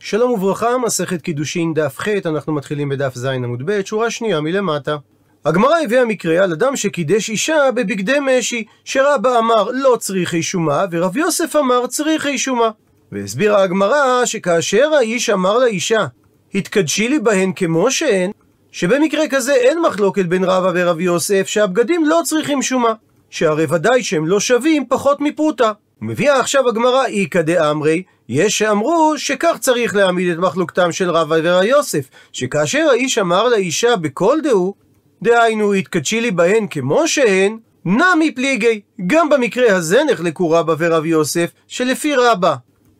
שלום וברכה, מסכת קידושין דף ח', אנחנו מתחילים בדף ז' עמוד ב', שורה שנייה מלמטה. הגמרא הביאה מקרה על אדם שקידש אישה בבגדי משי, שרבא אמר לא צריכי שומה, ורב יוסף אמר צריכי שומה. והסבירה הגמרא שכאשר האיש אמר לאישה, התקדשי לי בהן כמו שהן, שבמקרה כזה אין מחלוקת בין רבא ורב יוסף שהבגדים לא צריכים שומה, שהרי ודאי שהם לא שווים פחות מפרוטה. מביאה עכשיו הגמרא איכא דאמרי, יש שאמרו שכך צריך להעמיד את מחלוקתם של רבא ורב יוסף, שכאשר האיש אמר לאישה בכל דהו, דהיינו התקדשי לי בהן כמו שהן, נמי פליגי, גם במקרה הזה נחלקו רבא ורב יוסף, שלפי רבא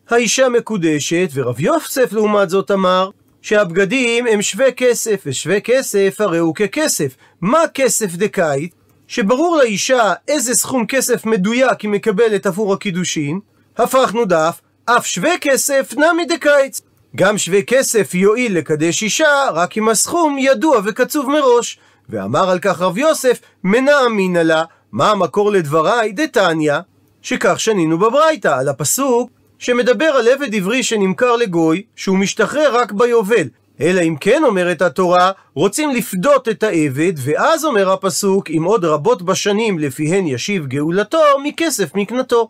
האישה מקודשת, ורב יוסף לעומת זאת אמר, שהבגדים הם שווה כסף, ושווה כסף הרי הוא ככסף. מה כסף דקאית? שברור לאישה איזה סכום כסף מדויק היא מקבלת עבור הקידושין, הפכנו דף, אף שווה כסף נמי דקיץ. גם שווה כסף יועיל לקדש אישה, רק אם הסכום ידוע וקצוב מראש. ואמר על כך רב יוסף, מנע אמינא לה, מה המקור לדבריי? דתניא, שכך שנינו בברייתא, על הפסוק שמדבר על עבד עברי שנמכר לגוי, שהוא משתחרר רק ביובל. אלא אם כן אומרת התורה, רוצים לפדות את העבד, ואז אומר הפסוק, אם עוד רבות בשנים לפיהן ישיב גאולתו, מכסף מקנתו.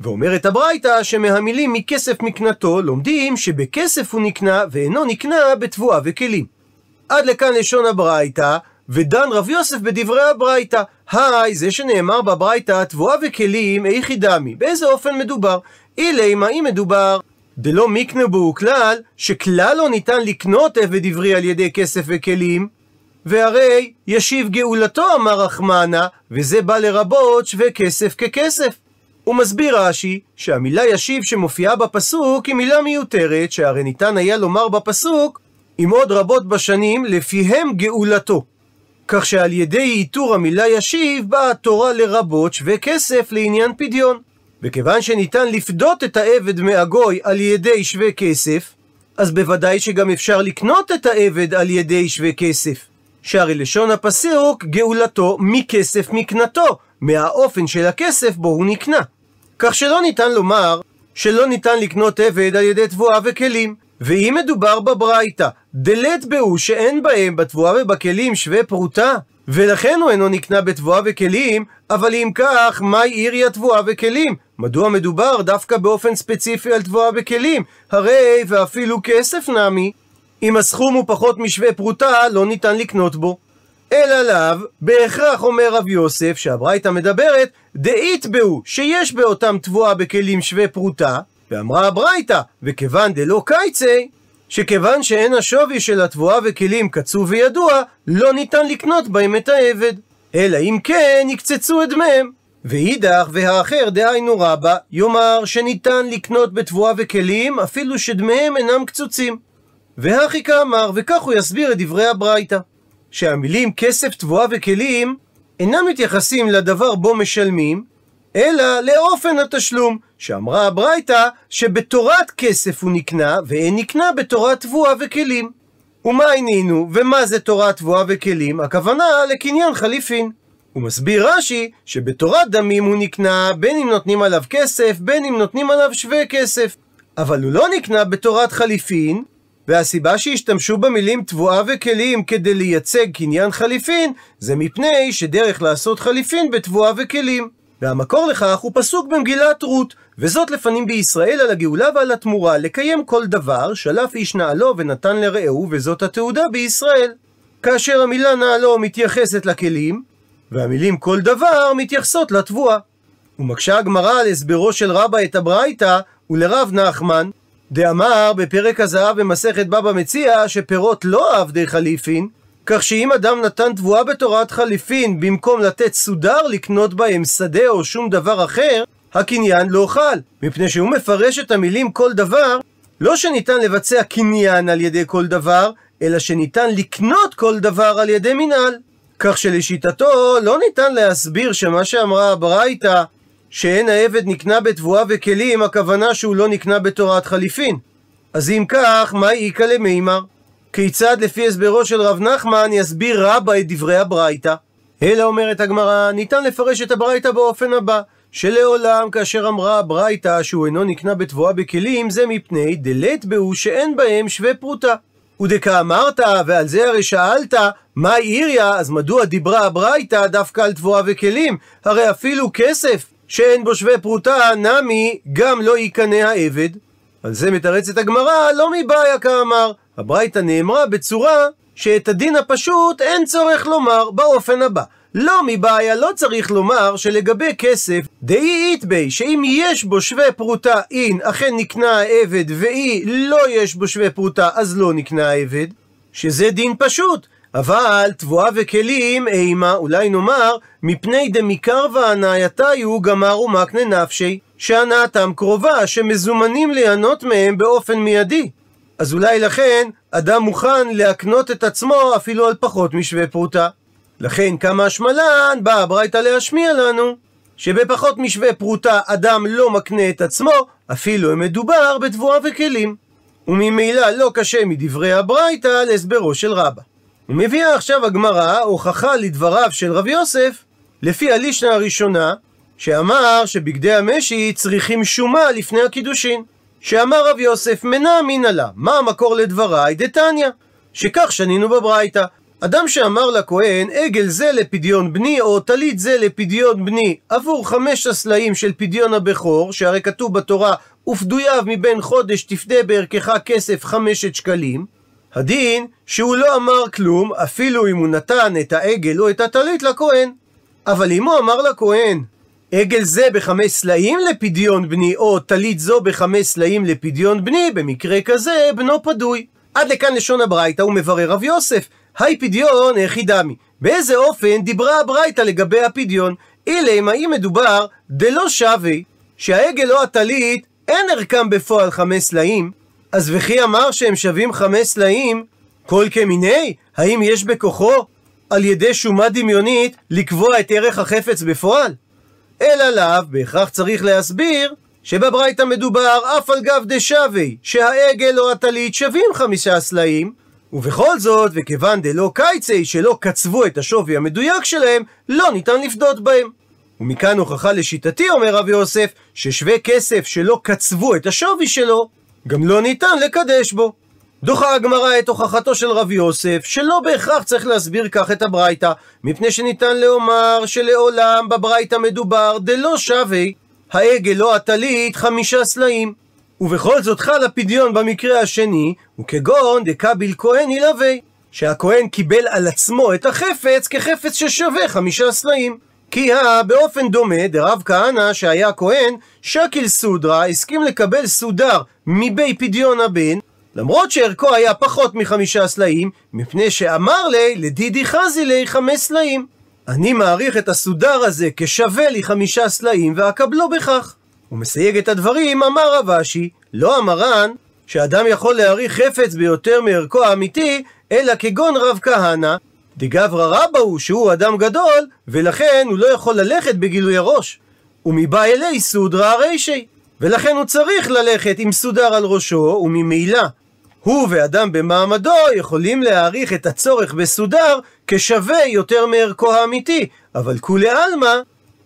ואומרת הברייתא שמהמילים מכסף מקנתו לומדים שבכסף הוא נקנה ואינו נקנה בתבואה וכלים. עד לכאן לשון הברייתא, ודן רב יוסף בדברי הברייתא. היי, זה שנאמר בברייתא, תבואה וכלים, איכי דמי. באיזה אופן מדובר? אילי, מה אם מדובר? דלא מקנה בו כלל, שכלל לא ניתן לקנות עבד עברי על ידי כסף וכלים, והרי ישיב גאולתו אמר רחמנה, וזה בא לרבות שווה כסף ככסף. הוא מסביר רש"י שהמילה ישיב שמופיעה בפסוק היא מילה מיותרת, שהרי ניתן היה לומר בפסוק עם עוד רבות בשנים לפיהם גאולתו. כך שעל ידי איתור המילה ישיב באה התורה לרבות שווה כסף לעניין פדיון. וכיוון שניתן לפדות את העבד מהגוי על ידי שווה כסף, אז בוודאי שגם אפשר לקנות את העבד על ידי שווה כסף. שהרי לשון הפסוק גאולתו מכסף מקנתו, מהאופן של הכסף בו הוא נקנה. כך שלא ניתן לומר שלא ניתן לקנות עבד על ידי תבואה וכלים. ואם מדובר בברייתא, דלת בהו שאין בהם בתבואה ובכלים שווה פרוטה, ולכן הוא אינו נקנה בתבואה וכלים, אבל אם כך, מהי עירי התבואה וכלים? מדוע מדובר דווקא באופן ספציפי על תבואה בכלים? הרי ואפילו כסף נמי, אם הסכום הוא פחות משווה פרוטה, לא ניתן לקנות בו. אלא לאו, בהכרח אומר רב יוסף, שהברייתא מדברת, דאית בהו, שיש באותם תבואה בכלים שווה פרוטה, ואמרה הברייתא, וכיוון דלא קייצי, שכיוון שאין השווי של התבואה וכלים קצוב וידוע, לא ניתן לקנות בהם את העבד. אלא אם כן יקצצו את דמיהם. ואידך והאחר דהיינו רבה, יאמר שניתן לקנות בתבואה וכלים אפילו שדמיהם אינם קצוצים. והכי כאמר, וכך הוא יסביר את דברי הברייתא. שהמילים כסף, תבואה וכלים אינם מתייחסים לדבר בו משלמים, אלא לאופן התשלום, שאמרה הברייתא שבתורת כסף הוא נקנה, ואין נקנה בתורת תבואה וכלים. ומה עינינו, ומה זה תורת תבואה וכלים? הכוונה לקניין חליפין. הוא מסביר רש"י שבתורת דמים הוא נקנה בין אם נותנים עליו כסף, בין אם נותנים עליו שווה כסף. אבל הוא לא נקנה בתורת חליפין, והסיבה שהשתמשו במילים תבואה וכלים כדי לייצג קניין חליפין, זה מפני שדרך לעשות חליפין בתבואה וכלים. והמקור לכך הוא פסוק במגילת רות, וזאת לפנים בישראל על הגאולה ועל התמורה, לקיים כל דבר, שלף איש נעלו ונתן לרעהו, וזאת התעודה בישראל. כאשר המילה נעלו מתייחסת לכלים, והמילים כל דבר מתייחסות לתבואה. ומקשה הגמרא על הסברו של רבא את הברייתא, ולרב נחמן, דאמר בפרק הזהב במסכת בבא מציע שפירות לא עבדי חליפין, כך שאם אדם נתן תבואה בתורת חליפין במקום לתת סודר לקנות בהם שדה או שום דבר אחר, הקניין לא חל, מפני שהוא מפרש את המילים כל דבר, לא שניתן לבצע קניין על ידי כל דבר, אלא שניתן לקנות כל דבר על ידי מנהל. כך שלשיטתו לא ניתן להסביר שמה שאמרה הברייתא, שאין העבד נקנה בתבואה וכלים, הכוונה שהוא לא נקנה בתורת חליפין. אז אם כך, מה איכא למימר? כיצד לפי הסברו של רב נחמן יסביר רבא את דברי הברייתא? אלא אומרת הגמרא, ניתן לפרש את הברייתא באופן הבא, שלעולם כאשר אמרה הברייתא שהוא אינו נקנה בתבואה בכלים, זה מפני דלת בהו שאין בהם שווה פרוטה. ודכאמרת, ועל זה הרי שאלת, מה איריה, אז מדוע דיברה הברייתא דווקא על תבואה וכלים? הרי אפילו כסף שאין בו שווה פרוטה, נמי, גם לא יקנא העבד. על זה מתרצת הגמרא, לא מבעיה כאמר. הברייתא נאמרה בצורה שאת הדין הפשוט אין צורך לומר באופן הבא. לא מבעיה, לא צריך לומר שלגבי כסף, דאי איתבי, שאם יש בו שווה פרוטה אין, אכן נקנה העבד, ואי לא יש בו שווה פרוטה, אז לא נקנה העבד, שזה דין פשוט. אבל תבואה וכלים אימה, אולי נאמר, מפני דמקרבה הנאייתיו גמר ומקנה נפשי, שהנאתם קרובה, שמזומנים ליהנות מהם באופן מיידי. אז אולי לכן אדם מוכן להקנות את עצמו אפילו על פחות משווה פרוטה. לכן כמה השמלן באה הברייתא להשמיע לנו שבפחות משווה פרוטה אדם לא מקנה את עצמו אפילו אם מדובר בתבואה וכלים. וממילא לא קשה מדברי הברייתא להסברו של רבא. ומביאה עכשיו הגמרא הוכחה לדבריו של רב יוסף לפי הלישנה הראשונה שאמר שבגדי המשי צריכים שומה לפני הקידושין. שאמר רב יוסף מנה אמינא לה, מה המקור לדבריי? דתניא, שכך שנינו בברייתא. אדם שאמר לכהן, עגל זה לפדיון בני, או טלית זה לפדיון בני, עבור חמש הסלעים של פדיון הבכור, שהרי כתוב בתורה, ופדויו מבין חודש תפדה בערכך כסף חמשת שקלים, הדין שהוא לא אמר כלום, אפילו אם הוא נתן את העגל או את הטלית לכהן. אבל אם הוא אמר לכהן, עגל זה בחמש סלעים לפדיון בני, או טלית זו בחמש סלעים לפדיון בני, במקרה כזה בנו פדוי. עד לכאן לשון הברייתא הוא מברר רב יוסף, היי פדיון איך דמי. באיזה אופן דיברה הברייתא לגבי הפדיון? אילם האם מדובר דלא שווה, שהעגל או הטלית אין ערכם בפועל חמש סלעים, אז וכי אמר שהם שווים חמש סלעים? כל כמיני? האם יש בכוחו, על ידי שומה דמיונית, לקבוע את ערך החפץ בפועל? אלא לאו, בהכרח צריך להסביר שבברייתא מדובר אף על גב דשווה, שהעגל או הטלית שווים חמישה סלעים, ובכל זאת, וכיוון דלא קייצי, שלא קצבו את השווי המדויק שלהם, לא ניתן לפדות בהם. ומכאן הוכחה לשיטתי, אומר רב יוסף, ששווה כסף שלא קצבו את השווי שלו, גם לא ניתן לקדש בו. דוחה הגמרא את הוכחתו של רב יוסף, שלא בהכרח צריך להסביר כך את הברייתא, מפני שניתן לאומר שלעולם בברייתא מדובר דלא שווה העגל או הטלית חמישה סלעים. ובכל זאת חל הפדיון במקרה השני, וכגון דקביל כהן ילווה, שהכהן קיבל על עצמו את החפץ כחפץ ששווה חמישה סלעים. כי הא באופן דומה דרב כהנא שהיה כהן, שקיל סודרה הסכים לקבל סודר מבי פדיון הבן, למרות שערכו היה פחות מחמישה סלעים, מפני שאמר לי לדידי חזי לי חמש סלעים. אני מעריך את הסודר הזה כשווה לי חמישה סלעים ואקבלו בכך. הוא מסייג את הדברים, אמר רב אשי, לא אמרן שאדם יכול להעריך חפץ ביותר מערכו האמיתי, אלא כגון רב כהנא, דגברא רבא הוא שהוא אדם גדול, ולכן הוא לא יכול ללכת בגילוי הראש. ומבא אלי סודרא רישי. ולכן הוא צריך ללכת עם סודר על ראשו, וממילא הוא ואדם במעמדו יכולים להעריך את הצורך בסודר כשווה יותר מערכו האמיתי, אבל כולי עלמא,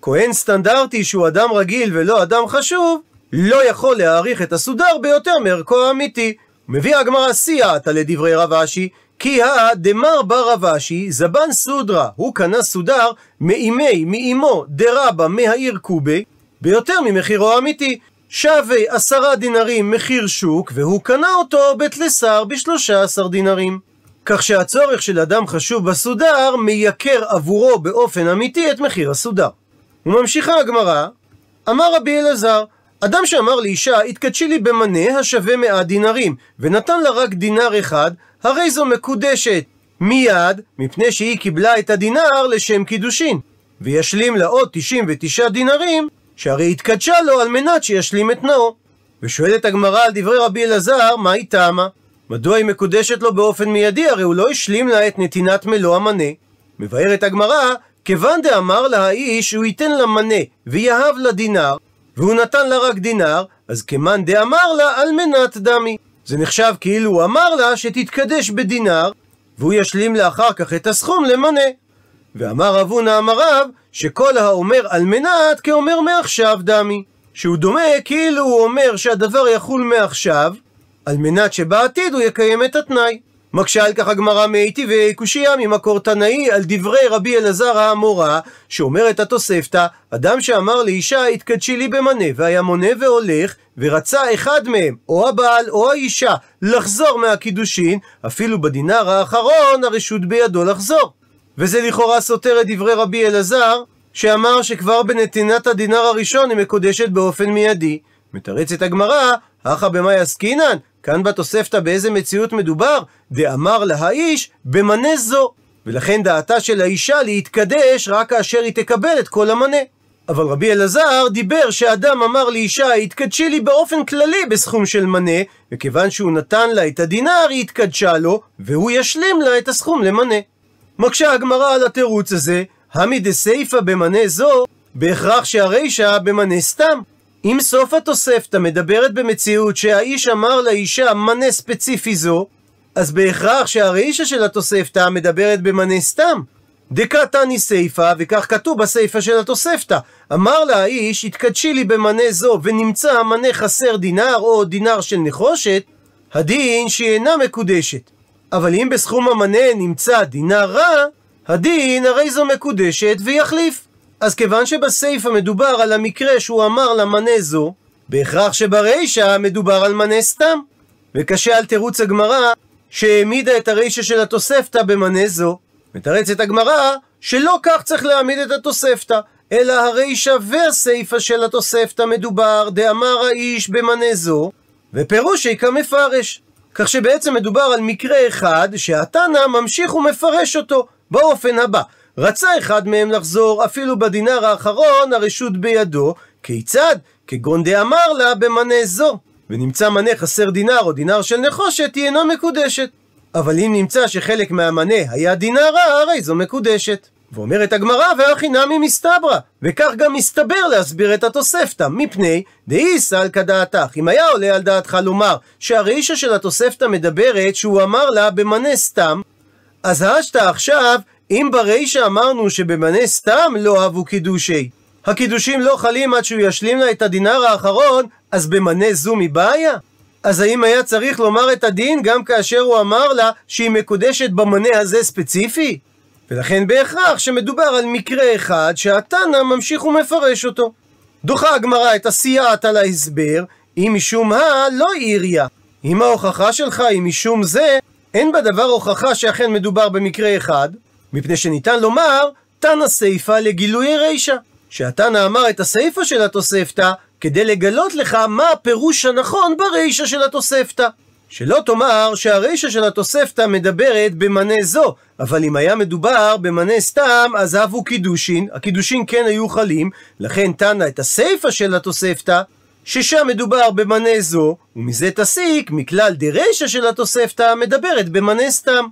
כהן סטנדרטי שהוא אדם רגיל ולא אדם חשוב, לא יכול להעריך את הסודר ביותר מערכו האמיתי. מביא הגמרא סייעתא לדברי רב אשי, כי הא דמר בר רב אשי זבן סודרה, הוא קנה סודר מאימי, מאימו דרבה מהעיר קובי, ביותר ממחירו האמיתי. שווה עשרה דינרים מחיר שוק, והוא קנה אותו בתלסר בשלושה עשר דינרים. כך שהצורך של אדם חשוב בסודר מייקר עבורו באופן אמיתי את מחיר הסודר. וממשיכה הגמרא, אמר רבי אלעזר, אדם שאמר לאישה, התקדשי לי במנה השווה מאה דינרים, ונתן לה רק דינר אחד, הרי זו מקודשת מיד, מפני שהיא קיבלה את הדינר לשם קידושין. וישלים לה עוד 99 דינרים, שהרי התקדשה לו על מנת שישלים את תנאו. ושואלת הגמרא על דברי רבי אלעזר, מה היא טעמה? מדוע היא מקודשת לו באופן מיידי? הרי הוא לא השלים לה את נתינת מלוא המנה. מבארת הגמרא, כיוון דאמר לה האיש שהוא ייתן לה מנה ויהב לה דינר, והוא נתן לה רק דינר, אז כמאן דאמר לה על מנת דמי. זה נחשב כאילו הוא אמר לה שתתקדש בדינר, והוא ישלים לה אחר כך את הסכום למנה. ואמר רב הונא אמר רב, שכל האומר על מנת כאומר מעכשיו דמי. שהוא דומה כאילו הוא אומר שהדבר יחול מעכשיו, על מנת שבעתיד הוא יקיים את התנאי. מקשה על כך הגמרא מיטיבי קושייה ממקור תנאי על דברי רבי אלעזר האמורה, שאומרת התוספתא, אדם שאמר לאישה התקדשי לי במנה, והיה מונה והולך, ורצה אחד מהם, או הבעל או האישה, לחזור מהקידושין, אפילו בדינר האחרון הרשות בידו לחזור. וזה לכאורה סותר את דברי רבי אלעזר, שאמר שכבר בנתינת הדינר הראשון היא מקודשת באופן מיידי. מתרצת הגמרא, הכא במאי עסקינן, כאן בתוספתא באיזה מציאות מדובר? דאמר לה האיש במנה זו. ולכן דעתה של האישה להתקדש רק כאשר היא תקבל את כל המנה. אבל רבי אלעזר דיבר שאדם אמר לאישה, התקדשי לי באופן כללי בסכום של מנה, וכיוון שהוא נתן לה את הדינר, היא התקדשה לו, והוא ישלים לה את הסכום למנה. מקשה הגמרא על התירוץ הזה, המי דסייפא במנה זו, בהכרח שהרישא במנה סתם. אם סוף התוספתא מדברת במציאות שהאיש אמר לאישה מנה ספציפי זו, אז בהכרח שהרישא של התוספתא מדברת במנה סתם. דקתני סיפא, וכך כתוב בסיפא של התוספתא. אמר לה האיש, התקדשי לי במנה זו, ונמצא המנה חסר דינר או דינר של נחושת, הדין שהיא אינה מקודשת. אבל אם בסכום המנה נמצא דינר רע, הדין הרי זו מקודשת ויחליף. אז כיוון שבסיפא מדובר על המקרה שהוא אמר למנה זו, בהכרח שברישא מדובר על מנה סתם. וקשה על תירוץ הגמרא שהעמידה את הרישא של התוספתא במנה זו. מתרצת הגמרא שלא כך צריך להעמיד את התוספתא, אלא הרישא והסיפא של התוספתא מדובר דאמר האיש במנה זו, ופירושי כמפרש. כך שבעצם מדובר על מקרה אחד שהתנא ממשיך ומפרש אותו באופן הבא רצה אחד מהם לחזור, אפילו בדינר האחרון הרשות בידו, כיצד? כגון דאמר לה במנה זו. ונמצא מנה חסר דינר או דינר של נחושת, היא אינה מקודשת. אבל אם נמצא שחלק מהמנה היה דינרה, הרי זו מקודשת. ואומרת הגמרא, והכי נמי מסתברא, וכך גם מסתבר להסביר את התוספתא, מפני דאיסא על כדעתך. אם היה עולה על דעתך לומר שהרישא של התוספתא מדברת שהוא אמר לה במנה סתם, אז השתא עכשיו, אם ברישא אמרנו שבמנה סתם לא אהבו קידושי, הקידושים לא חלים עד שהוא ישלים לה את הדינר האחרון, אז במנה זו מבעיה? אז האם היה צריך לומר את הדין גם כאשר הוא אמר לה שהיא מקודשת במנה הזה ספציפי? ולכן בהכרח שמדובר על מקרה אחד שהתנא ממשיך ומפרש אותו. דוחה הגמרא את הסייעת על ההסבר, אם משום הא לא עיריה. אם ההוכחה שלך היא משום זה, אין בדבר הוכחה שאכן מדובר במקרה אחד, מפני שניתן לומר, תנא סיפא לגילוי רישא. שהתנא אמר את הסיפא של התוספתא, כדי לגלות לך מה הפירוש הנכון ברישא של התוספתא. שלא תאמר שהרישא של התוספתא מדברת במנה זו, אבל אם היה מדובר במנה סתם, אז אהבו קידושין, הקידושין כן היו חלים, לכן תנא את הסיפא של התוספתא, ששם מדובר במנה זו, ומזה תסיק מכלל דרישא של התוספתא מדברת במנה סתם.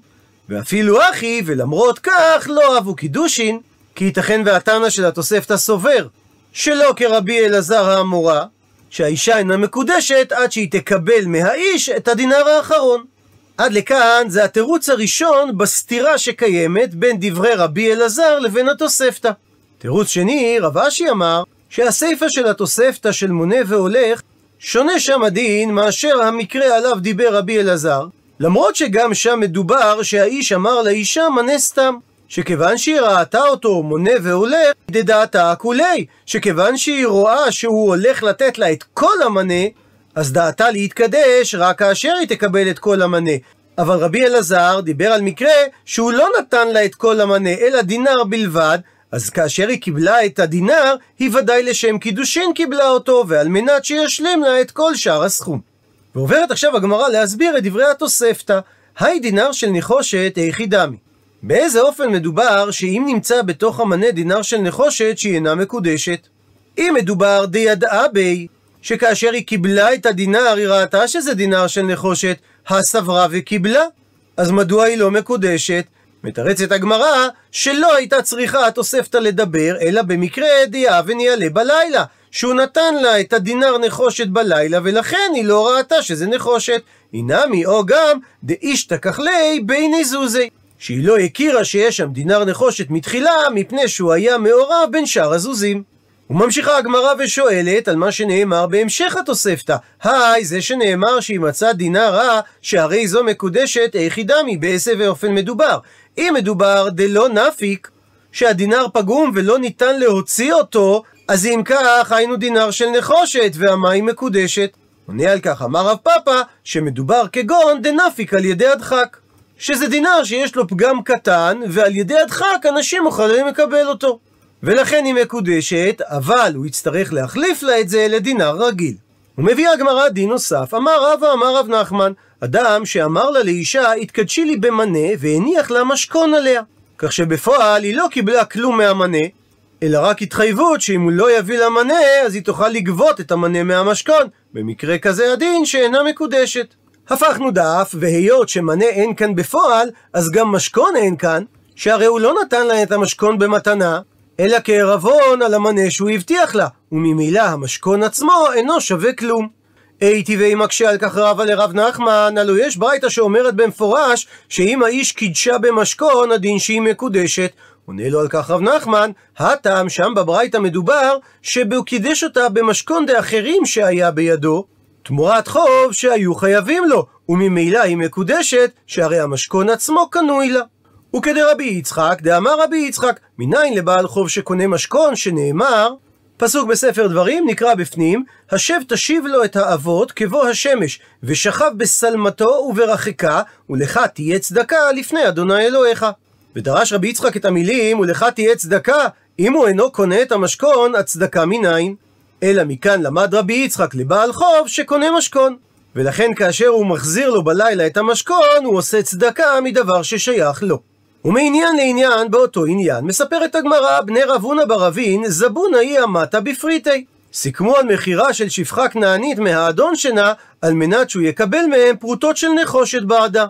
ואפילו אחי, ולמרות כך, לא אהבו קידושין, כי ייתכן והתנא של התוספתא סובר, שלא כרבי אלעזר האמורה, שהאישה אינה מקודשת עד שהיא תקבל מהאיש את הדינר האחרון. עד לכאן זה התירוץ הראשון בסתירה שקיימת בין דברי רבי אלעזר לבין התוספתא. תירוץ שני, רב אשי אמר שהסיפא של התוספתא של מונה והולך שונה שם הדין מאשר המקרה עליו דיבר רבי אלעזר, למרות שגם שם מדובר שהאיש אמר לאישה מנה סתם. שכיוון שהיא ראתה אותו מונה והולך, דדעתה כולי, שכיוון שהיא רואה שהוא הולך לתת לה את כל המנה, אז דעתה להתקדש רק כאשר היא תקבל את כל המנה. אבל רבי אלעזר דיבר על מקרה שהוא לא נתן לה את כל המנה, אלא דינר בלבד, אז כאשר היא קיבלה את הדינר, היא ודאי לשם קידושין קיבלה אותו, ועל מנת שישלים לה את כל שאר הסכום. ועוברת עכשיו הגמרא להסביר את דברי התוספתא, היי דינר של נחושת איכי דמי. באיזה אופן מדובר שאם נמצא בתוך המנה דינר של נחושת שהיא אינה מקודשת? אם מדובר דידעה בי, שכאשר היא קיבלה את הדינר היא ראתה שזה דינר של נחושת, הסברה וקיבלה. אז מדוע היא לא מקודשת? מתרצת הגמרא שלא הייתה צריכה התוספתא לדבר, אלא במקרה דיעה וניאלה בלילה, שהוא נתן לה את הדינר נחושת בלילה, ולכן היא לא ראתה שזה נחושת. אינמי או גם דאישתא ככלי ביני זוזי. שהיא לא הכירה שיש שם דינר נחושת מתחילה, מפני שהוא היה מעורב בין שאר הזוזים. וממשיכה הגמרא ושואלת על מה שנאמר בהמשך התוספתא. היי, זה שנאמר שהיא מצאה דינה רע, שהרי זו מקודשת, איך היא דמי, באיזה ואופן מדובר. אם מדובר דלא נפיק, שהדינר פגום ולא ניתן להוציא אותו, אז אם כך היינו דינר של נחושת, והמים מקודשת. עונה על כך אמר רב פאפא, שמדובר כגון דנפיק על ידי הדחק. שזה דינר שיש לו פגם קטן, ועל ידי הדחק אנשים יכולים לקבל אותו. ולכן היא מקודשת, אבל הוא יצטרך להחליף לה את זה לדינר רגיל. ומביאה הגמרא דין נוסף, אמר רבא אמר רב נחמן, אדם שאמר לה לאישה, התקדשי לי במנה, והניח לה משכון עליה. כך שבפועל היא לא קיבלה כלום מהמנה, אלא רק התחייבות שאם הוא לא יביא לה מנה, אז היא תוכל לגבות את המנה מהמשכון. במקרה כזה הדין שאינה מקודשת. הפכנו דף, והיות שמנה אין כאן בפועל, אז גם משכון אין כאן, שהרי הוא לא נתן לה את המשכון במתנה, אלא כערבון על המנה שהוא הבטיח לה, וממילא המשכון עצמו אינו שווה כלום. הייתי ואם מקשה על כך רבה לרב נחמן, הלו יש ברייתא שאומרת במפורש שאם האיש קידשה במשכון, הדין שהיא מקודשת. עונה לו על כך רב נחמן, הטעם שם בברייתא מדובר שהוא קידש אותה במשכון דאחרים שהיה בידו, תמורת חוב שהיו חייבים לו, וממילא היא מקודשת, שהרי המשכון עצמו קנוי לה. וכדרבי יצחק, דאמר רבי יצחק, מניין לבעל חוב שקונה משכון, שנאמר, פסוק בספר דברים נקרא בפנים, השב תשיב לו את האבות כבוא השמש, ושכב בשלמתו וברחקה, ולך תהיה צדקה לפני אדוני אלוהיך. ודרש רבי יצחק את המילים, ולך תהיה צדקה, אם הוא אינו קונה את המשכון, הצדקה מניין. אלא מכאן למד רבי יצחק לבעל חוב שקונה משכון. ולכן כאשר הוא מחזיר לו בלילה את המשכון, הוא עושה צדקה מדבר ששייך לו. ומעניין לעניין באותו עניין, מספרת הגמרא, בני רב הונא ברבין, זבונה היא המטה בפריטי. סיכמו על מכירה של שפחה כנענית מהאדון שנה, על מנת שהוא יקבל מהם פרוטות של נחושת בעדה.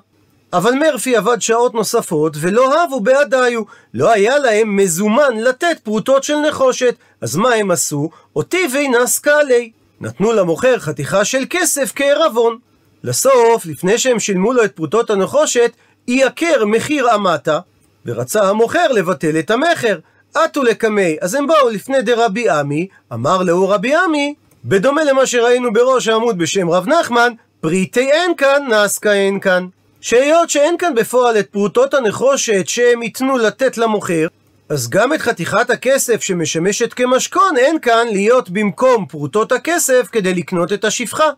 אבל מרפי עבד שעות נוספות, ולא הבו בעדיו. לא היה להם מזומן לתת פרוטות של נחושת. אז מה הם עשו? אותי ואינס קאלי. נתנו למוכר חתיכה של כסף כערבון. לסוף, לפני שהם שילמו לו את פרוטות הנחושת, ייקר מחיר אמתה, ורצה המוכר לבטל את המכר. אטו לקמי, אז הם באו לפני דרבי עמי, אמר לאו רבי עמי, בדומה למה שראינו בראש העמוד בשם רב נחמן, פריטי אין כאן, נסקה אין כאן. שהיות שאין כאן בפועל את פרוטות הנחושת שהם ייתנו לתת למוכר, אז גם את חתיכת הכסף שמשמשת כמשכון אין כאן להיות במקום פרוטות הכסף כדי לקנות את השפחה.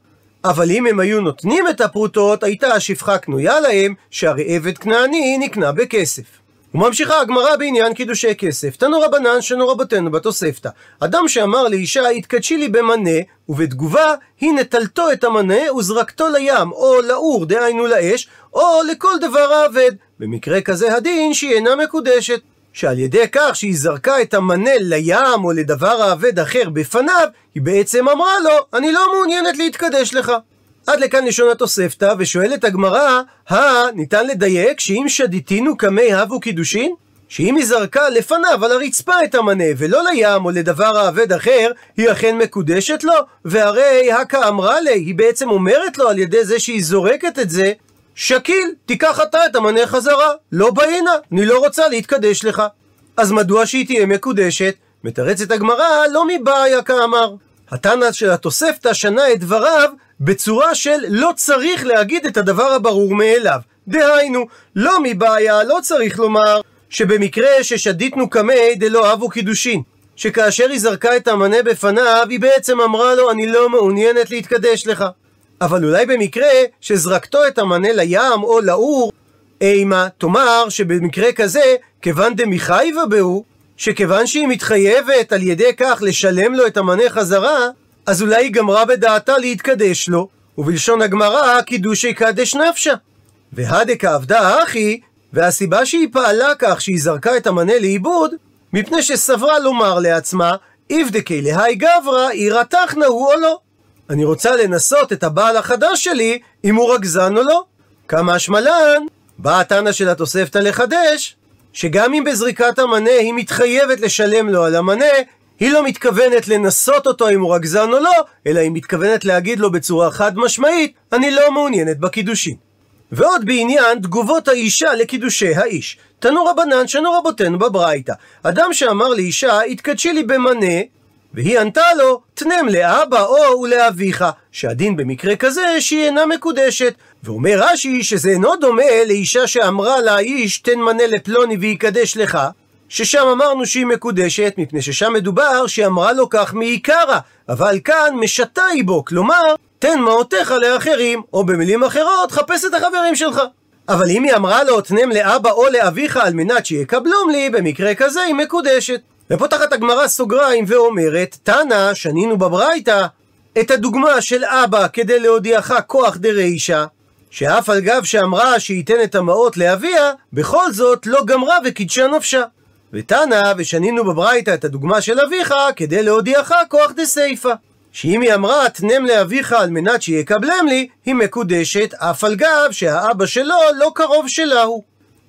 אבל אם הם היו נותנים את הפרוטות, הייתה השפחה קנויה להם, שהרי עבד כנעני נקנה בכסף. וממשיכה הגמרא בעניין קידושי כסף. תנו רבנן שנו רבותינו בתוספתא. אדם שאמר לאישה, התקדשי לי במנה, ובתגובה, היא נטלתו את המנה וזרקתו לים, או לאור, דהיינו לאש, או לכל דבר האבד. במקרה כזה הדין שהיא אינה מקודשת. שעל ידי כך שהיא זרקה את המנה לים או לדבר האבד אחר בפניו, היא בעצם אמרה לו, אני לא מעוניינת להתקדש לך. עד לכאן לשון התוספתא, ושואלת הגמרא, הא, ניתן לדייק שאם שדיתינו קמי הבו קידושין? שאם היא זרקה לפניו על הרצפה את המנה, ולא לים או לדבר האבד אחר, היא אכן מקודשת לו? והרי הקא אמרה לי, היא בעצם אומרת לו על ידי זה שהיא זורקת את זה, שקיל, תיקח אתה את המנה חזרה, לא באינה, אני לא רוצה להתקדש לך. אז מדוע שהיא תהיה מקודשת? מתרצת הגמרא, לא מבעיה כאמר. התנא של התוספתא שנה את דבריו בצורה של לא צריך להגיד את הדבר הברור מאליו. דהיינו, לא מבעיה, לא צריך לומר שבמקרה ששדיתנו קמי דלא אבו קידושין, שכאשר היא זרקה את המנה בפניו, היא בעצם אמרה לו, אני לא מעוניינת להתקדש לך. אבל אולי במקרה שזרקתו את המנה לים או לאור, אימה, תאמר שבמקרה כזה, כיוון דמיחייבה בהו, שכיוון שהיא מתחייבת על ידי כך לשלם לו את המנה חזרה, אז אולי היא גמרה בדעתה להתקדש לו, ובלשון הגמרא, קידוש יקדש נפשה. והדקה עבדה אחי, והסיבה שהיא פעלה כך שהיא זרקה את המנה לאיבוד, מפני שסברה לומר לעצמה, איבדקי להי גברא, עירא תחנה הוא או לא. אני רוצה לנסות את הבעל החדש שלי, אם הוא רגזן או לא. כמה השמלן, באה התנא של התוספתא לחדש, שגם אם בזריקת המנה היא מתחייבת לשלם לו על המנה, היא לא מתכוונת לנסות אותו אם הוא רגזן או לא, אלא היא מתכוונת להגיד לו בצורה חד משמעית, אני לא מעוניינת בקידושין. ועוד בעניין תגובות האישה לקידושי האיש. תנו רבנן שנו רבותינו בברייתא. אדם שאמר לאישה, התקדשי לי במנה, והיא ענתה לו, תנם לאבא או ולאביך, שהדין במקרה כזה שהיא אינה מקודשת. ואומר רש"י שזה אינו דומה לאישה שאמרה לאיש, תן מנה לפלוני ויקדש לך, ששם אמרנו שהיא מקודשת, מפני ששם מדובר שהיא אמרה לו כך מעיקרא, אבל כאן משתה היא בו, כלומר, תן מעותיך לאחרים, או במילים אחרות, חפש את החברים שלך. אבל אם היא אמרה לו, תנם לאבא או לאביך על מנת שיקבלום לי, במקרה כזה היא מקודשת. ופותחת הגמרא סוגריים ואומרת, תנא, שנינו בברייתא, את הדוגמה של אבא כדי להודיעך כוח דרישא, שאף על גב שאמרה שייתן את המעות לאביה, בכל זאת לא גמרה וקידשה נפשה. ותנא, ושנינו בברייתא את הדוגמה של אביך, כדי להודיעך כוח דסייפא. שאם היא אמרה, תנם לאביך על מנת שיקבלם לי, היא מקודשת, אף על גב שהאבא שלו לא קרוב שלה הוא.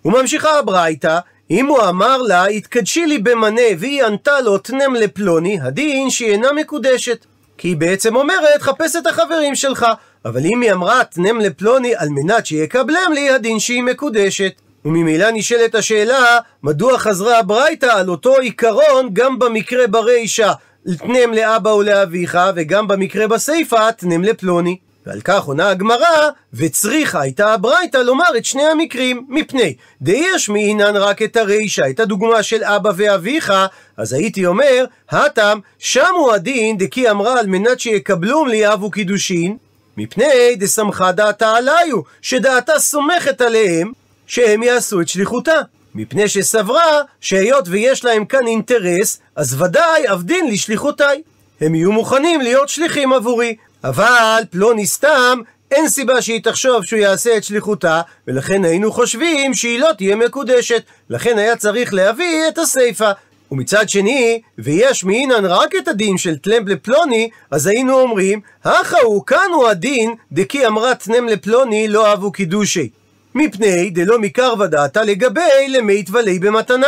וממשיכה הברייתא, אם הוא אמר לה, התקדשי לי במנה, והיא ענתה לו, תנם לפלוני, הדין שהיא אינה מקודשת. כי היא בעצם אומרת, חפש את החברים שלך. אבל אם היא אמרה, תנם לפלוני על מנת שיקבלם לי, הדין שהיא מקודשת. וממילא נשאלת השאלה, מדוע חזרה הברייתא על אותו עיקרון גם במקרה ברישא, תנם לאבא ולאביך, וגם במקרה בסיפא, תנם לפלוני. ועל כך עונה הגמרא, וצריכה הייתה הברייתא לומר את שני המקרים, מפני. דיש מעינן רק את הרישא, את הדוגמה של אבא ואביך, אז הייתי אומר, הטם, שם הוא הדין דכי אמרה על מנת שיקבלום לי אבו קידושין, מפני דסמכה דעתה עליו, שדעתה סומכת עליהם, שהם יעשו את שליחותה. מפני שסברה שהיות ויש להם כאן אינטרס, אז ודאי אבדין לשליחותיי. הם יהיו מוכנים להיות שליחים עבורי. אבל פלוני סתם, אין סיבה שהיא תחשוב שהוא יעשה את שליחותה, ולכן היינו חושבים שהיא לא תהיה מקודשת. לכן היה צריך להביא את הסיפא. ומצד שני, ויש מעינן רק את הדין של תלם לפלוני, אז היינו אומרים, הכא הוא כאן הוא הדין, דכי אמרה תנם לפלוני לא אהבו קידושי. מפני דלא מקרבה דעתה לגבי למית ולי במתנה.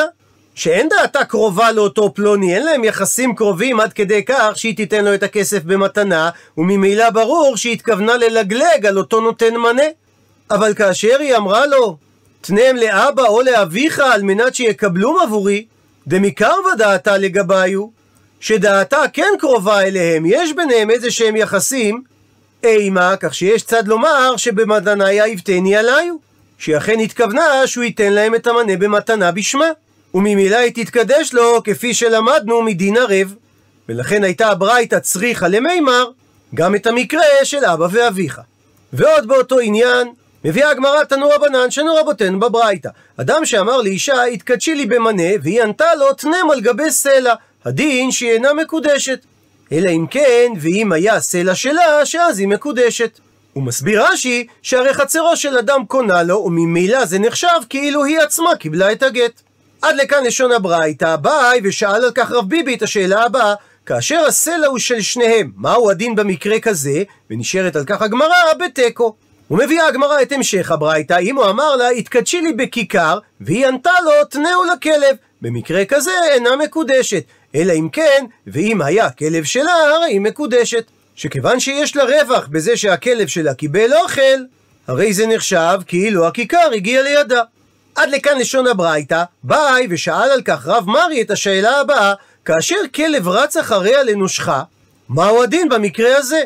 שאין דעתה קרובה לאותו פלוני, אין להם יחסים קרובים עד כדי כך שהיא תיתן לו את הכסף במתנה, וממילא ברור שהיא התכוונה ללגלג על אותו נותן מנה. אבל כאשר היא אמרה לו, תנם לאבא או לאביך על מנת שיקבלום עבורי, דמקרבה דעתה לגביו, שדעתה כן קרובה אליהם, יש ביניהם איזה שהם יחסים, אימה, כך שיש צד לומר שבמתניה יבטני עליו, שהיא אכן התכוונה שהוא ייתן להם את המנה במתנה בשמה. וממילא היא תתקדש לו כפי שלמדנו מדין ערב. ולכן הייתה הברייתא צריכה למימר גם את המקרה של אבא ואביך. ועוד באותו עניין, מביאה הגמרא תנו רבנן שנו רבותינו בברייתא. אדם שאמר לאישה, התקדשי לי במנה, והיא ענתה לו, תנם על גבי סלע, הדין שהיא אינה מקודשת. אלא אם כן, ואם היה סלע שלה, שאז היא מקודשת. הוא מסביר רש"י, שהרי חצרו של אדם קונה לו, וממילא זה נחשב כאילו היא עצמה קיבלה את הגט. עד לכאן לשון הברייתא, ביי, ושאל על כך רב ביבי את השאלה הבאה, כאשר הסלע הוא של שניהם, מהו הדין במקרה כזה? ונשארת על כך הגמרא בתיקו. ומביאה הגמרא את המשך הברייתא, אם הוא אמר לה, התקדשי לי בכיכר, והיא ענתה לו, תנאו לכלב. במקרה כזה אינה מקודשת, אלא אם כן, ואם היה כלב שלה, הרי היא מקודשת. שכיוון שיש לה רווח בזה שהכלב שלה קיבל אוכל, הרי זה נחשב כאילו הכיכר הגיע לידה. עד לכאן לשון הברייתא, ביי, ושאל על כך רב מרי את השאלה הבאה, כאשר כלב רץ אחריה לנושכה, מהו הדין במקרה הזה?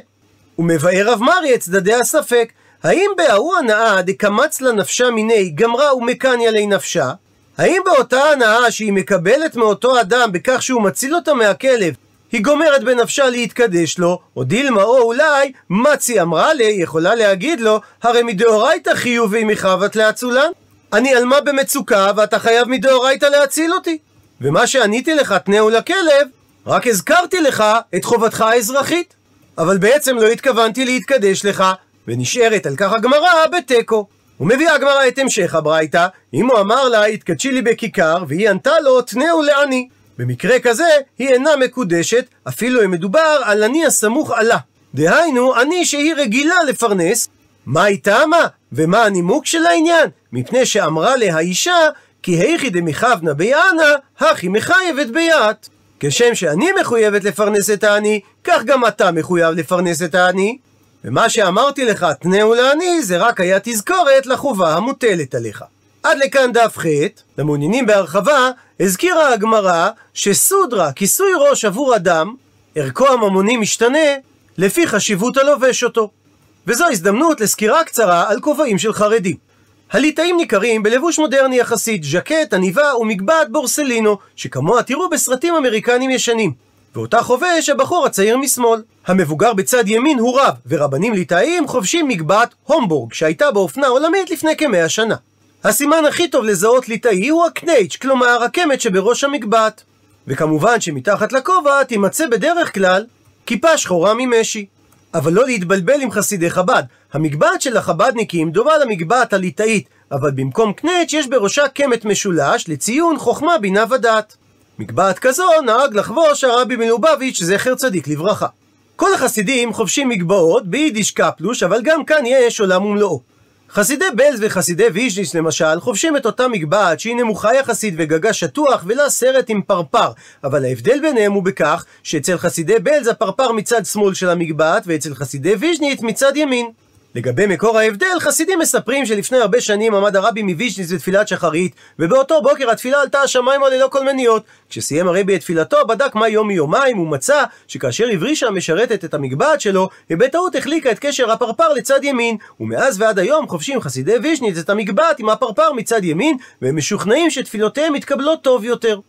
ומבאר רב מרי את צדדי הספק, האם בההוא הנאה דקמץ לנפשה מיני גמרה ומקניה לי נפשה? האם באותה הנאה שהיא מקבלת מאותו אדם בכך שהוא מציל אותה מהכלב, היא גומרת בנפשה להתקדש לו, או דילמה או אולי, מצי אמרה לי, יכולה להגיד לו, הרי מדאורייתא חיובי מחבת לאצולן. אני עלמה במצוקה ואתה חייב מדאורייתא להציל אותי. ומה שעניתי לך, תנאו לכלב, רק הזכרתי לך את חובתך האזרחית. אבל בעצם לא התכוונתי להתקדש לך, ונשארת על כך הגמרא בתיקו. ומביאה הגמרא את המשך הברייתא, אם הוא אמר לה, התקדשי לי בכיכר, והיא ענתה לו, תנאו לעני. במקרה כזה, היא אינה מקודשת, אפילו אם מדובר על עני הסמוך עלה. דהיינו, עני שהיא רגילה לפרנס, מה היא טעמה? ומה הנימוק של העניין? מפני שאמרה לה האישה, כי היכי דמכוונה ביענה, הכי מחייבת ביעת. כשם שאני מחויבת לפרנס את העני, כך גם אתה מחויב לפרנס את העני. ומה שאמרתי לך, תנאו לעני, זה רק היה תזכורת לחובה המוטלת עליך. עד לכאן דף ח', למעוניינים בהרחבה, הזכירה הגמרא שסודרה, כיסוי ראש עבור אדם, ערכו הממוני משתנה לפי חשיבות הלובש אותו. וזו הזדמנות לסקירה קצרה על כובעים של חרדים. הליטאים ניכרים בלבוש מודרני יחסית, ז'קט, עניבה ומגבעת בורסלינו, שכמוה תראו בסרטים אמריקנים ישנים. ואותה חובש הבחור הצעיר משמאל. המבוגר בצד ימין הוא רב, ורבנים ליטאיים חובשים מגבעת הומבורג, שהייתה באופנה עולמית לפני כמאה שנה. הסימן הכי טוב לזהות ליטאי הוא הקנייץ', כלומר הקמת שבראש המגבעת. וכמובן שמתחת לכובע תימצא בדרך כלל כיפה שחורה ממשי. אבל לא להתבלבל עם חסידי חב"ד. המגבעת של החב"דניקים דומה למגבעת הליטאית, אבל במקום קנייץ' יש בראשה קמת משולש לציון חוכמה, בינה ודעת. מגבעת כזו נהג לחבוש הרבי מלובביץ', זכר צדיק לברכה. כל החסידים חובשים מגבעות ביידיש קפלוש, אבל גם כאן יש עולם ומלואו. חסידי בלז וחסידי ויז'ניץ למשל חובשים את אותה מגבעת שהיא נמוכה יחסית וגגה שטוח ולה סרט עם פרפר. אבל ההבדל ביניהם הוא בכך שאצל חסידי בלז הפרפר מצד שמאל של המגבעת ואצל חסידי ויז'ניץ מצד ימין לגבי מקור ההבדל, חסידים מספרים שלפני הרבה שנים עמד הרבי מוויז'ניץ בתפילת שחרית, ובאותו בוקר התפילה עלתה השמיימה ללא כל מניעות. כשסיים הרבי את תפילתו, בדק מה יום מיומיים, ומצא שכאשר הברישה המשרתת את המגבעת שלו, היא בטעות החליקה את קשר הפרפר לצד ימין, ומאז ועד היום חובשים חסידי ויז'ניץ את המגבעת עם הפרפר מצד ימין, והם משוכנעים שתפילותיהם מתקבלות טוב יותר.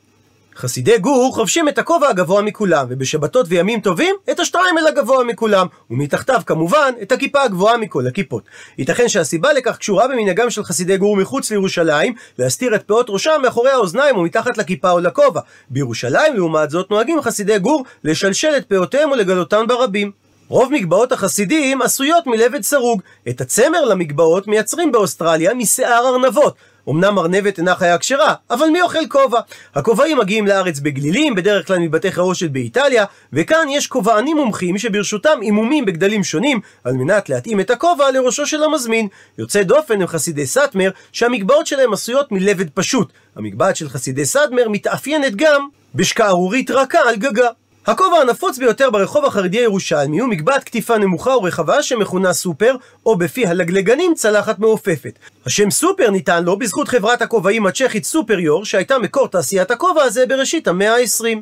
חסידי גור חובשים את הכובע הגבוה מכולם, ובשבתות וימים טובים, את השטריימל הגבוה מכולם, ומתחתיו כמובן, את הכיפה הגבוהה מכל הכיפות. ייתכן שהסיבה לכך קשורה במנהגם של חסידי גור מחוץ לירושלים, להסתיר את פאות ראשם מאחורי האוזניים ומתחת לכיפה או לכובע. בירושלים, לעומת זאת, נוהגים חסידי גור לשלשל את פאותיהם ולגלותן ברבים. רוב מגבעות החסידים עשויות מלבד סרוג. את הצמר למגבעות מייצרים באוסטרליה משיער ארנבות, אמנם ארנבת אינה חיה כשרה, אבל מי אוכל כובע? הכובעים מגיעים לארץ בגלילים, בדרך כלל מבתי חרושת באיטליה, וכאן יש כובענים מומחים שברשותם אימומים בגדלים שונים, על מנת להתאים את הכובע לראשו של המזמין. יוצא דופן הם חסידי סאטמר, שהמגבעות שלהם עשויות מלבד פשוט. המגבעת של חסידי סאטמר מתאפיינת גם בשקערורית רכה על גגה. הכובע הנפוץ ביותר ברחוב החרדי הירושלמי הוא מגבעת קטיפה נמוכה ורחבה שמכונה סופר, או בפי הלגלגנים צלחת מעופפת. השם סופר ניתן לו בזכות חברת הכובעים הצ'כית Superior, שהייתה מקור תעשיית הכובע הזה בראשית המאה ה-20.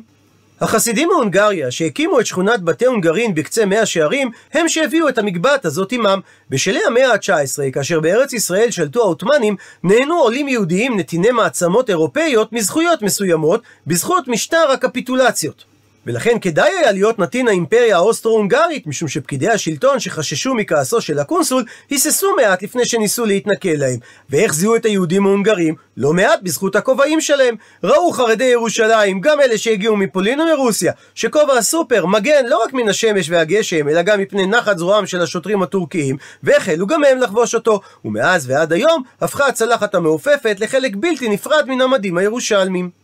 החסידים מהונגריה שהקימו את שכונת בתי הונגרין בקצה מאה שערים הם שהביאו את המגבעת הזאת עמם. בשלהי המאה ה-19 כאשר בארץ ישראל שלטו העות'מאנים נהנו עולים יהודיים נתיני מעצמות אירופאיות מזכויות מסוימות בזכות משטר הקפיטולציות. ולכן כדאי היה להיות נתין האימפריה האוסטרו-הונגרית, משום שפקידי השלטון שחששו מכעסו של הקונסול, היססו מעט לפני שניסו להתנכל להם. ואיך זיהו את היהודים ההונגרים? לא מעט בזכות הכובעים שלהם. ראו חרדי ירושלים, גם אלה שהגיעו מפולין ומרוסיה, שכובע הסופר מגן לא רק מן השמש והגשם, אלא גם מפני נחת זרועם של השוטרים הטורקיים, והחלו גם הם לחבוש אותו. ומאז ועד היום הפכה הצלחת המעופפת לחלק בלתי נפרד מן המדים הירושלמים.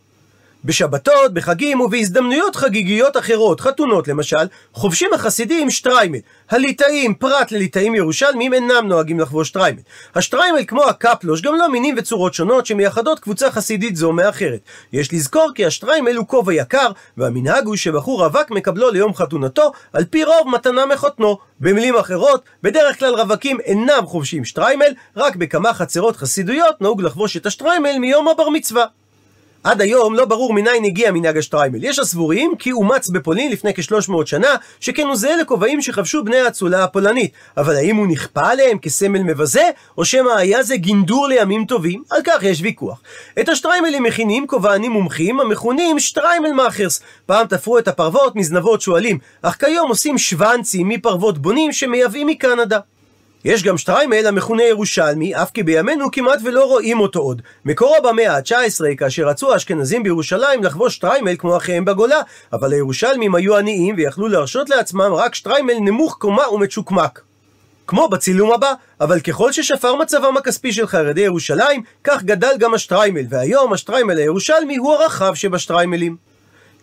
בשבתות, בחגים ובהזדמנויות חגיגיות אחרות, חתונות למשל, חובשים החסידים שטריימל. הליטאים, פרט לליטאים ירושלמים, אינם נוהגים לחבוש שטריימל. השטריימל, כמו הקפלוש, גם לו מינים וצורות שונות שמייחדות קבוצה חסידית זו מאחרת. יש לזכור כי השטריימל הוא כובע יקר, והמנהג הוא שבחור רווק מקבלו ליום חתונתו, על פי רוב מתנה מחותנו. במילים אחרות, בדרך כלל רווקים אינם חובשים שטריימל, רק בכמה חצרות חסידויות נהוג לחבוש את השטריימל מיום הבר מצווה. עד היום לא ברור מניין הגיע מנהג השטריימל. יש הסבורים כי אומץ בפולין לפני כ-300 שנה, שכן הוא זהה לכובעים שחבשו בני האצולה הפולנית. אבל האם הוא נכפה עליהם כסמל מבזה, או שמא היה זה גינדור לימים טובים? על כך יש ויכוח. את השטריימלים מכינים כובענים מומחים המכונים שטריימל מאכרס. פעם תפרו את הפרוות מזנבות שועלים, אך כיום עושים שוונצים מפרוות בונים שמייבאים מקנדה. יש גם שטריימל המכונה ירושלמי, אף כי בימינו כמעט ולא רואים אותו עוד. מקורו במאה ה-19, כאשר רצו האשכנזים בירושלים לחבוש שטריימל כמו אחיהם בגולה, אבל הירושלמים היו עניים ויכלו להרשות לעצמם רק שטריימל נמוך קומה ומצ'וקמק. כמו בצילום הבא, אבל ככל ששפר מצבם הכספי של חרדי ירושלים, כך גדל גם השטריימל, והיום השטריימל הירושלמי הוא הרחב שבשטריימלים.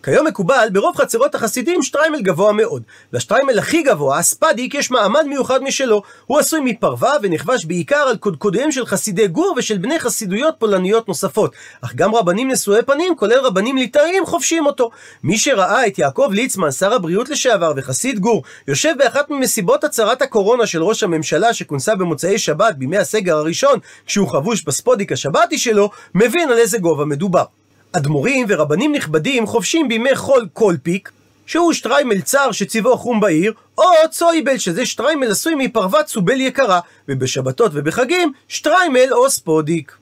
כיום מקובל ברוב חצרות החסידים שטריימל גבוה מאוד. לשטריימל הכי גבוה, הספדיק, יש מעמד מיוחד משלו. הוא עשוי מפרווה ונכבש בעיקר על קודקודיהם של חסידי גור ושל בני חסידויות פולניות נוספות. אך גם רבנים נשואי פנים, כולל רבנים ליטאיים, חובשים אותו. מי שראה את יעקב ליצמן, שר הבריאות לשעבר וחסיד גור, יושב באחת ממסיבות הצהרת הקורונה של ראש הממשלה שכונסה במוצאי שבת בימי הסגר הראשון, כשהוא חבוש בספודיק השבתי שלו, מבין על איזה גובה מדובר. אדמו"רים ורבנים נכבדים חובשים בימי חול קולפיק, שהוא שטריימל צר שצבעו חום בעיר, או צויבל, שזה שטריימל עשוי מפרווה צובל יקרה, ובשבתות ובחגים, שטריימל או ספודיק.